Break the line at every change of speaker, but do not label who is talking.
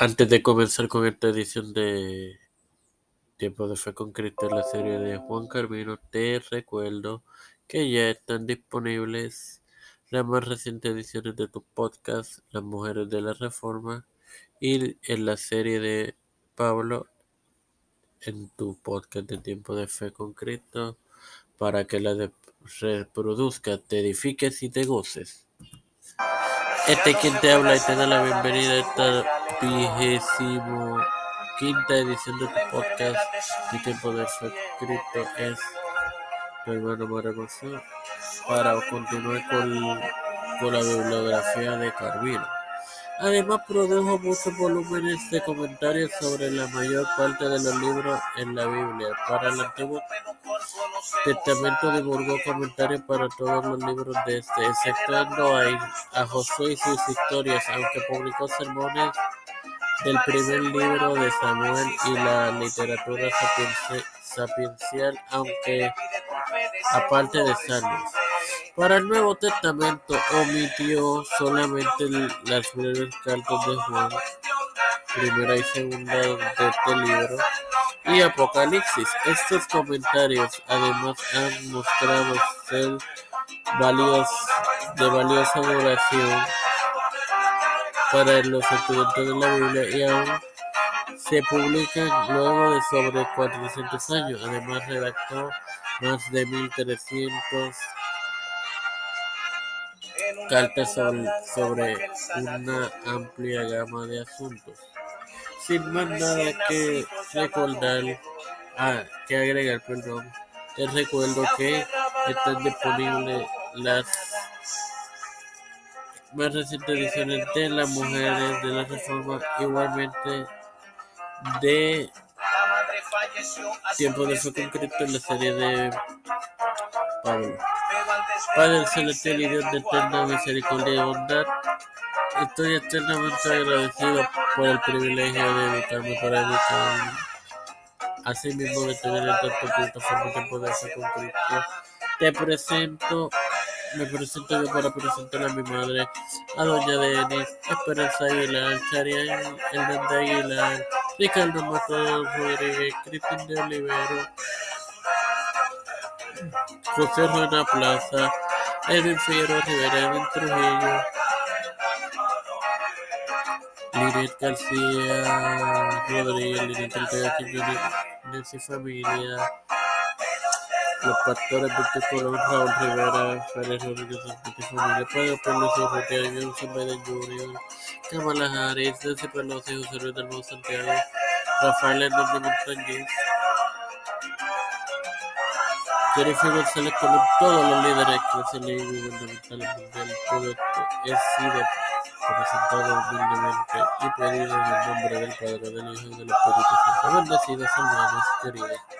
Antes de comenzar con esta edición de Tiempo de Fe con Cristo en la serie de Juan Carvino, te recuerdo que ya están disponibles las más recientes ediciones de tu podcast, Las Mujeres de la Reforma, y en la serie de Pablo en tu podcast de Tiempo de Fe con Cristo, para que la reproduzcas, te edifiques y te goces. Este quien te habla y te da la bienvenida a esta vigésimo quinta edición de tu podcast Mi tiempo de ser Cristo es tu hermano Maravilloso para continuar con, con la bibliografía de Carvino. Además produjo muchos volúmenes de comentarios sobre la mayor parte de los libros en la Biblia. Para el Antiguo Testamento divulgó comentarios para todos los libros de este, exceptuando a, a Josué y sus historias, aunque publicó sermones del primer libro de Samuel y la literatura sapiencial, aunque aparte de Salmos. Para el Nuevo Testamento omitió solamente las breves cartas de Juan, primera y segunda de este libro, y Apocalipsis. Estos comentarios además han mostrado ser de valiosa duración para los estudiantes de la Biblia y aún se publican luego de sobre 400 años. Además redactó más de 1300 cartas sobre, una amplia gama de asuntos. Sin más nada que recordar, ah, que agregar, perdón, les recuerdo que están disponibles las más recientes ediciones de Las Mujeres de la Reforma, igualmente de Tiempo de Fe Concreto en la serie de Pablo. Padre celestial y Dios de eterna misericordia y bondad, estoy eternamente agradecido por el privilegio de educarme para educar. Asimismo, de tener el tanto plataforma de poder ser con Cristo. Te presento me presento yo para presentar a mi madre, a doña Denis, Esperanza Aguilar, Charian Hernández Aguilar, Ricardo Matador Rodríguez, Cristín de Olivero, José Ruena Plaza, Edwin Figueroa Rivera, Edwin Trujillo, Linet García Rodríguez, Ortega Quiñones, Nancy Familia, los pastores Víctor Colón, Raúl Rivera, Pérez Rodríguez, Santos Familia, Pedro Pelosi, Roque Johnson, Biden Jr., Kamala Harris, Nancy Pelosi, José Luis del Santiago, Rafael Hernández Montañez, Jennifer González Colón, todos los líderes eclesiales y gubernamentales mundiales, todo esto es sido presentado humildemente y pedido en el nombre del Padre, del Hijo y del Espíritu Santo. Bendecidos hermanos queridos.